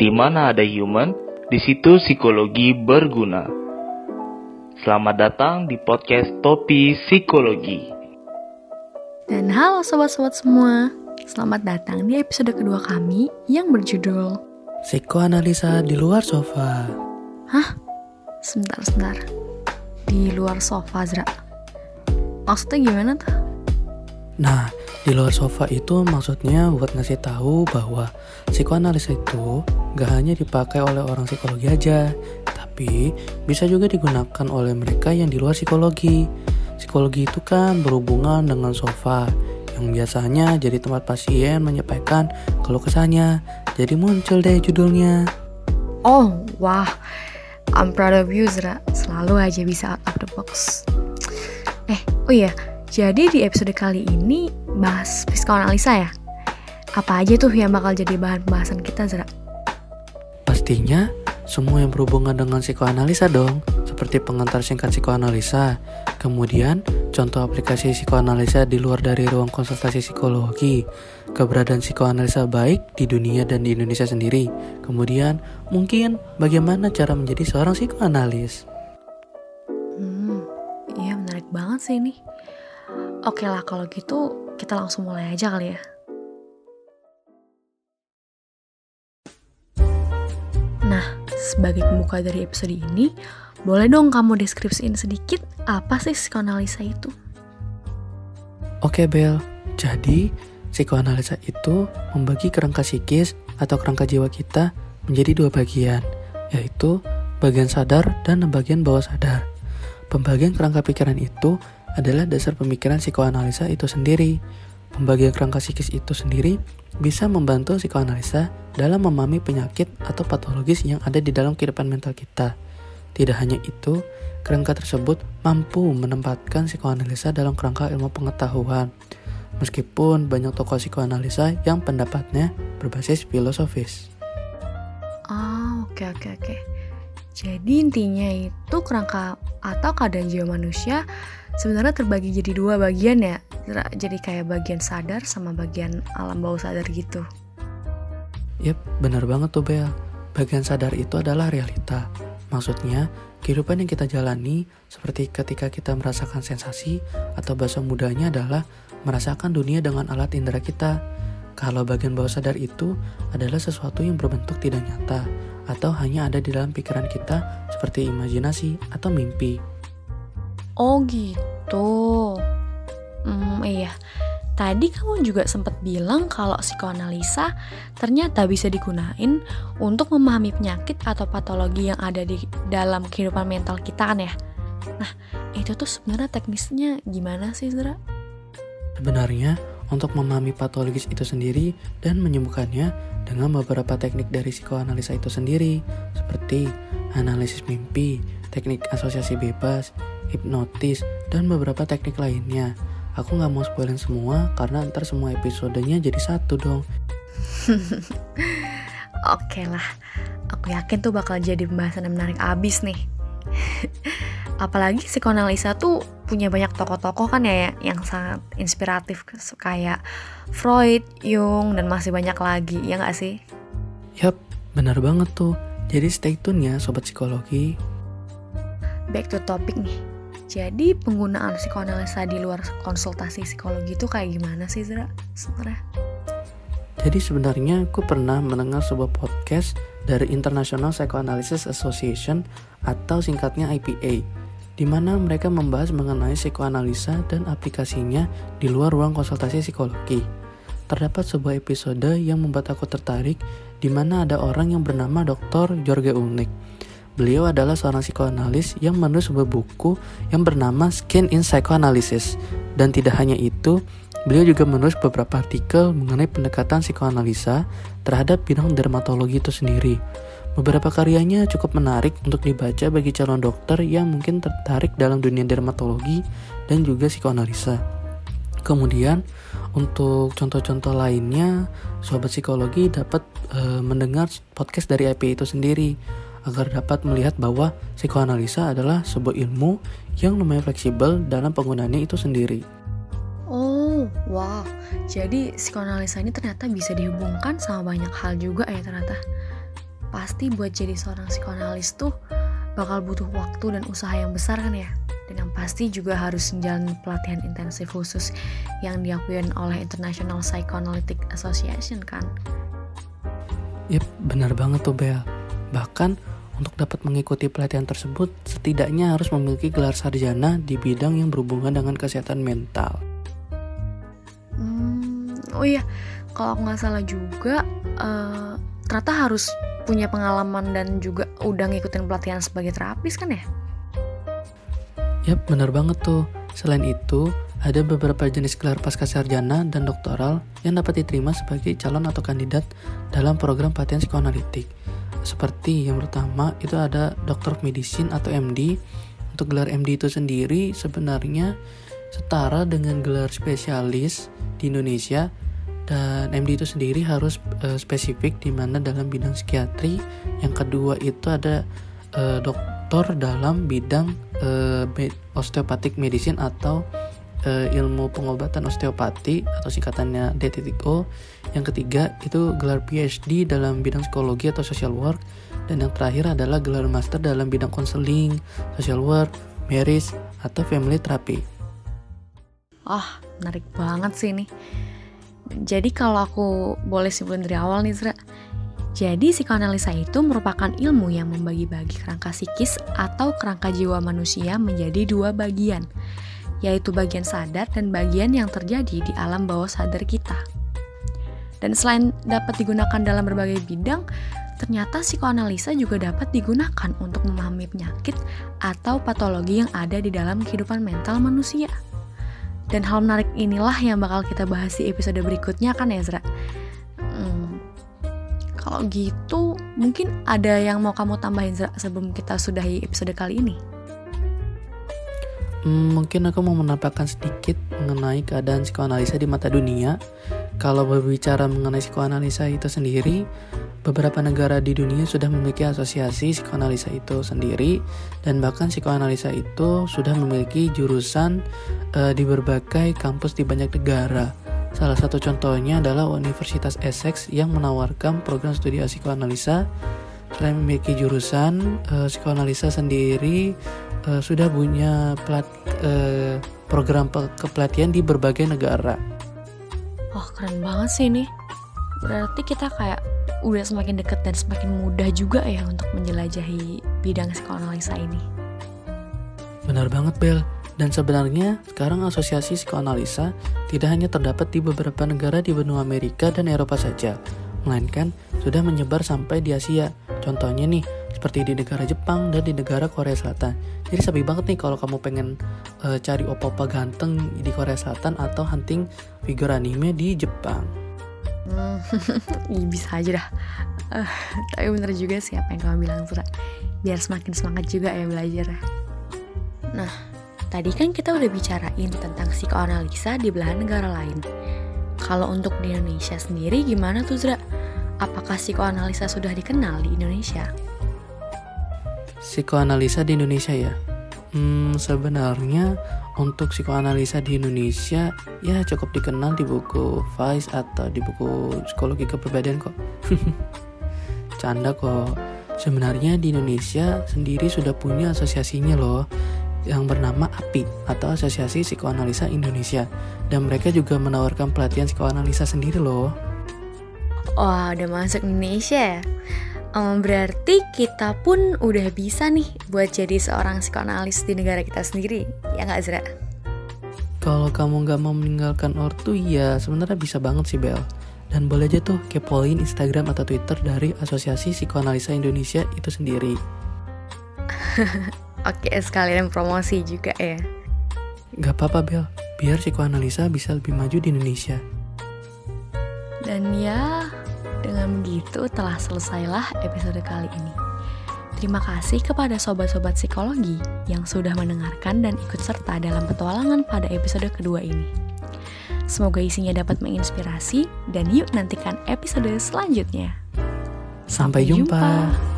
Di mana ada human, di situ psikologi berguna. Selamat datang di podcast Topi Psikologi. Dan halo sobat-sobat semua, selamat datang di episode kedua kami yang berjudul Psikoanalisa di luar sofa. Hah? Sebentar, sebentar. Di luar sofa, Zra. Maksudnya gimana tuh? Nah, di luar sofa itu maksudnya buat ngasih tahu bahwa psikoanalisa itu gak hanya dipakai oleh orang psikologi aja, tapi bisa juga digunakan oleh mereka yang di luar psikologi. Psikologi itu kan berhubungan dengan sofa, yang biasanya jadi tempat pasien menyampaikan keluh kesahnya. Jadi muncul deh judulnya. Oh, wah. I'm proud of you, Zra. Selalu aja bisa out of the box. Eh, oh iya. Jadi di episode kali ini bahas psikoanalisa ya? Apa aja tuh yang bakal jadi bahan pembahasan kita, Zra? Pastinya semua yang berhubungan dengan psikoanalisa dong, seperti pengantar singkat psikoanalisa. Kemudian, contoh aplikasi psikoanalisa di luar dari ruang konsultasi psikologi, keberadaan psikoanalisa baik di dunia dan di Indonesia sendiri. Kemudian, mungkin bagaimana cara menjadi seorang psikoanalis. Hmm, iya menarik banget sih ini. Oke lah kalau gitu kita langsung mulai aja kali ya. Sebagai pembuka dari episode ini, boleh dong kamu deskripsiin sedikit apa sih psikoanalisa itu? Oke Bel, jadi psikoanalisa itu membagi kerangka psikis atau kerangka jiwa kita menjadi dua bagian, yaitu bagian sadar dan bagian bawah sadar. Pembagian kerangka pikiran itu adalah dasar pemikiran psikoanalisa itu sendiri. Pembagian kerangka psikis itu sendiri bisa membantu psikoanalisa dalam memahami penyakit atau patologis yang ada di dalam kehidupan mental kita. Tidak hanya itu, kerangka tersebut mampu menempatkan psikoanalisa dalam kerangka ilmu pengetahuan. Meskipun banyak tokoh psikoanalisa yang pendapatnya berbasis filosofis. Ah, oke oke oke. Jadi intinya itu kerangka atau keadaan jiwa manusia sebenarnya terbagi jadi dua bagian ya. Jadi kayak bagian sadar sama bagian alam bawah sadar gitu. Yap, benar banget tuh Bel. Bagian sadar itu adalah realita. Maksudnya, kehidupan yang kita jalani seperti ketika kita merasakan sensasi atau bahasa mudanya adalah merasakan dunia dengan alat indera kita. Kalau bagian bawah sadar itu adalah sesuatu yang berbentuk tidak nyata atau hanya ada di dalam pikiran kita seperti imajinasi atau mimpi. Oh gitu. Hmm, iya. Tadi kamu juga sempat bilang kalau psikoanalisa ternyata bisa digunain untuk memahami penyakit atau patologi yang ada di dalam kehidupan mental kita kan ya? Nah, itu tuh sebenarnya teknisnya gimana sih, Zara? Sebenarnya, untuk memahami patologis itu sendiri dan menyembuhkannya dengan beberapa teknik dari psikoanalisa itu sendiri, seperti analisis mimpi, teknik asosiasi bebas, hipnotis, dan beberapa teknik lainnya. Aku nggak mau spoilin semua karena ntar semua episodenya jadi satu dong. Oke lah, aku yakin tuh bakal jadi pembahasan yang menarik abis nih. Apalagi psikoanalisa tuh punya banyak tokoh-tokoh kan ya yang sangat inspiratif kayak Freud, Jung, dan masih banyak lagi, ya nggak sih? Yap, benar banget tuh. Jadi stay tune ya Sobat Psikologi. Back to topic nih. Jadi penggunaan psikoanalisa di luar konsultasi psikologi itu kayak gimana sih Zara sebenarnya? Jadi sebenarnya aku pernah mendengar sebuah podcast dari International Psychoanalysis Association atau singkatnya IPA, di mana mereka membahas mengenai psikoanalisa dan aplikasinya di luar ruang konsultasi psikologi. Terdapat sebuah episode yang membuat aku tertarik, di mana ada orang yang bernama Dr. Jorge Ulnik Beliau adalah seorang psikoanalis yang menulis sebuah buku yang bernama Skin in Psychoanalysis. Dan tidak hanya itu, beliau juga menulis beberapa artikel mengenai pendekatan psikoanalisa terhadap bidang dermatologi itu sendiri. Beberapa karyanya cukup menarik untuk dibaca bagi calon dokter yang mungkin tertarik dalam dunia dermatologi dan juga psikoanalisa. Kemudian, untuk contoh-contoh lainnya, sobat psikologi dapat e, mendengar podcast dari IP itu sendiri agar dapat melihat bahwa psikoanalisa adalah sebuah ilmu yang lumayan fleksibel dalam penggunaannya itu sendiri. Oh, wow. Jadi psikoanalisa ini ternyata bisa dihubungkan sama banyak hal juga ya ternyata. pasti buat jadi seorang psikoanalis tuh bakal butuh waktu dan usaha yang besar kan ya dan yang pasti juga harus menjalani pelatihan intensif khusus yang diakuin oleh International Psychoanalytic Association kan Yap, benar banget tuh Bel. Bahkan untuk dapat mengikuti pelatihan tersebut, setidaknya harus memiliki gelar sarjana di bidang yang berhubungan dengan kesehatan mental. Hmm, oh iya, kalau nggak salah juga, uh, ternyata harus punya pengalaman dan juga udah ngikutin pelatihan sebagai terapis kan ya? Yap, benar banget tuh. Selain itu, ada beberapa jenis gelar pasca sarjana dan doktoral yang dapat diterima sebagai calon atau kandidat dalam program pelatihan psikoanalitik. Seperti yang pertama itu ada Dokter Medicine atau MD. Untuk gelar MD itu sendiri sebenarnya setara dengan gelar spesialis di Indonesia dan MD itu sendiri harus uh, spesifik di mana dalam bidang psikiatri. Yang kedua itu ada uh, doktor dalam bidang uh, osteopatik medicine atau uh, ilmu pengobatan osteopati atau singkatannya D.O. Yang ketiga itu gelar PhD dalam bidang psikologi atau social work dan yang terakhir adalah gelar master dalam bidang konseling, social work, marriage atau family therapy. Oh, menarik banget sih ini. Jadi kalau aku boleh simpulin dari awal nih, Zra. Jadi psikoanalisa itu merupakan ilmu yang membagi-bagi kerangka psikis atau kerangka jiwa manusia menjadi dua bagian yaitu bagian sadar dan bagian yang terjadi di alam bawah sadar kita. Dan selain dapat digunakan dalam berbagai bidang, ternyata psikoanalisa juga dapat digunakan untuk memahami penyakit atau patologi yang ada di dalam kehidupan mental manusia. Dan hal menarik inilah yang bakal kita bahas di episode berikutnya kan Ezra. Hmm, kalau gitu, mungkin ada yang mau kamu tambahin Zra sebelum kita sudahi episode kali ini? Hmm, mungkin aku mau menampakkan sedikit mengenai keadaan psikoanalisa di mata dunia. Kalau berbicara mengenai psikoanalisa itu sendiri, beberapa negara di dunia sudah memiliki asosiasi psikoanalisa itu sendiri dan bahkan psikoanalisa itu sudah memiliki jurusan uh, di berbagai kampus di banyak negara. Salah satu contohnya adalah Universitas Essex yang menawarkan program studi psikoanalisa selain memiliki jurusan uh, psikoanalisa sendiri uh, sudah punya plat, uh, program kepelatihan di berbagai negara. Oh keren banget sih ini. Berarti kita kayak udah semakin dekat dan semakin mudah juga ya untuk menjelajahi bidang psikoanalisa ini. Benar banget Bel. Dan sebenarnya sekarang asosiasi psikoanalisa tidak hanya terdapat di beberapa negara di benua Amerika dan Eropa saja, melainkan sudah menyebar sampai di Asia. Contohnya nih, seperti di negara Jepang dan di negara Korea Selatan. Jadi sepi banget nih kalau kamu pengen uh, cari opa-opa ganteng di Korea Selatan atau hunting figur anime di Jepang. Hmm, bisa aja dah. Uh, tapi bener juga sih apa yang kamu bilang Sura. Biar semakin semangat juga ya belajar. Nah, tadi kan kita udah bicarain tentang psikoanalisa di belahan negara lain. Kalau untuk di Indonesia sendiri gimana tuh Zra? Apakah psikoanalisa sudah dikenal di Indonesia? Psikoanalisa di Indonesia ya? Hmm, sebenarnya untuk psikoanalisa di Indonesia ya cukup dikenal di buku Vice atau di buku Psikologi Kepribadian kok. Canda kok. Sebenarnya di Indonesia sendiri sudah punya asosiasinya loh yang bernama API atau Asosiasi Psikoanalisa Indonesia dan mereka juga menawarkan pelatihan psikoanalisa sendiri loh. Wah, udah masuk Indonesia ya? Um, berarti kita pun udah bisa nih buat jadi seorang psikoanalis di negara kita sendiri, ya nggak Zra? Kalau kamu nggak mau meninggalkan ortu, ya sebenarnya bisa banget sih Bel. Dan boleh aja tuh kepoin Instagram atau Twitter dari Asosiasi Psikoanalisa Indonesia itu sendiri. Oke, sekalian promosi juga ya. Gak apa-apa Bel, biar psikoanalisa bisa lebih maju di Indonesia. Dan ya, dengan begitu telah selesailah episode kali ini. Terima kasih kepada sobat-sobat psikologi yang sudah mendengarkan dan ikut serta dalam petualangan pada episode kedua ini. Semoga isinya dapat menginspirasi dan yuk nantikan episode selanjutnya. Sampai, Sampai jumpa. jumpa.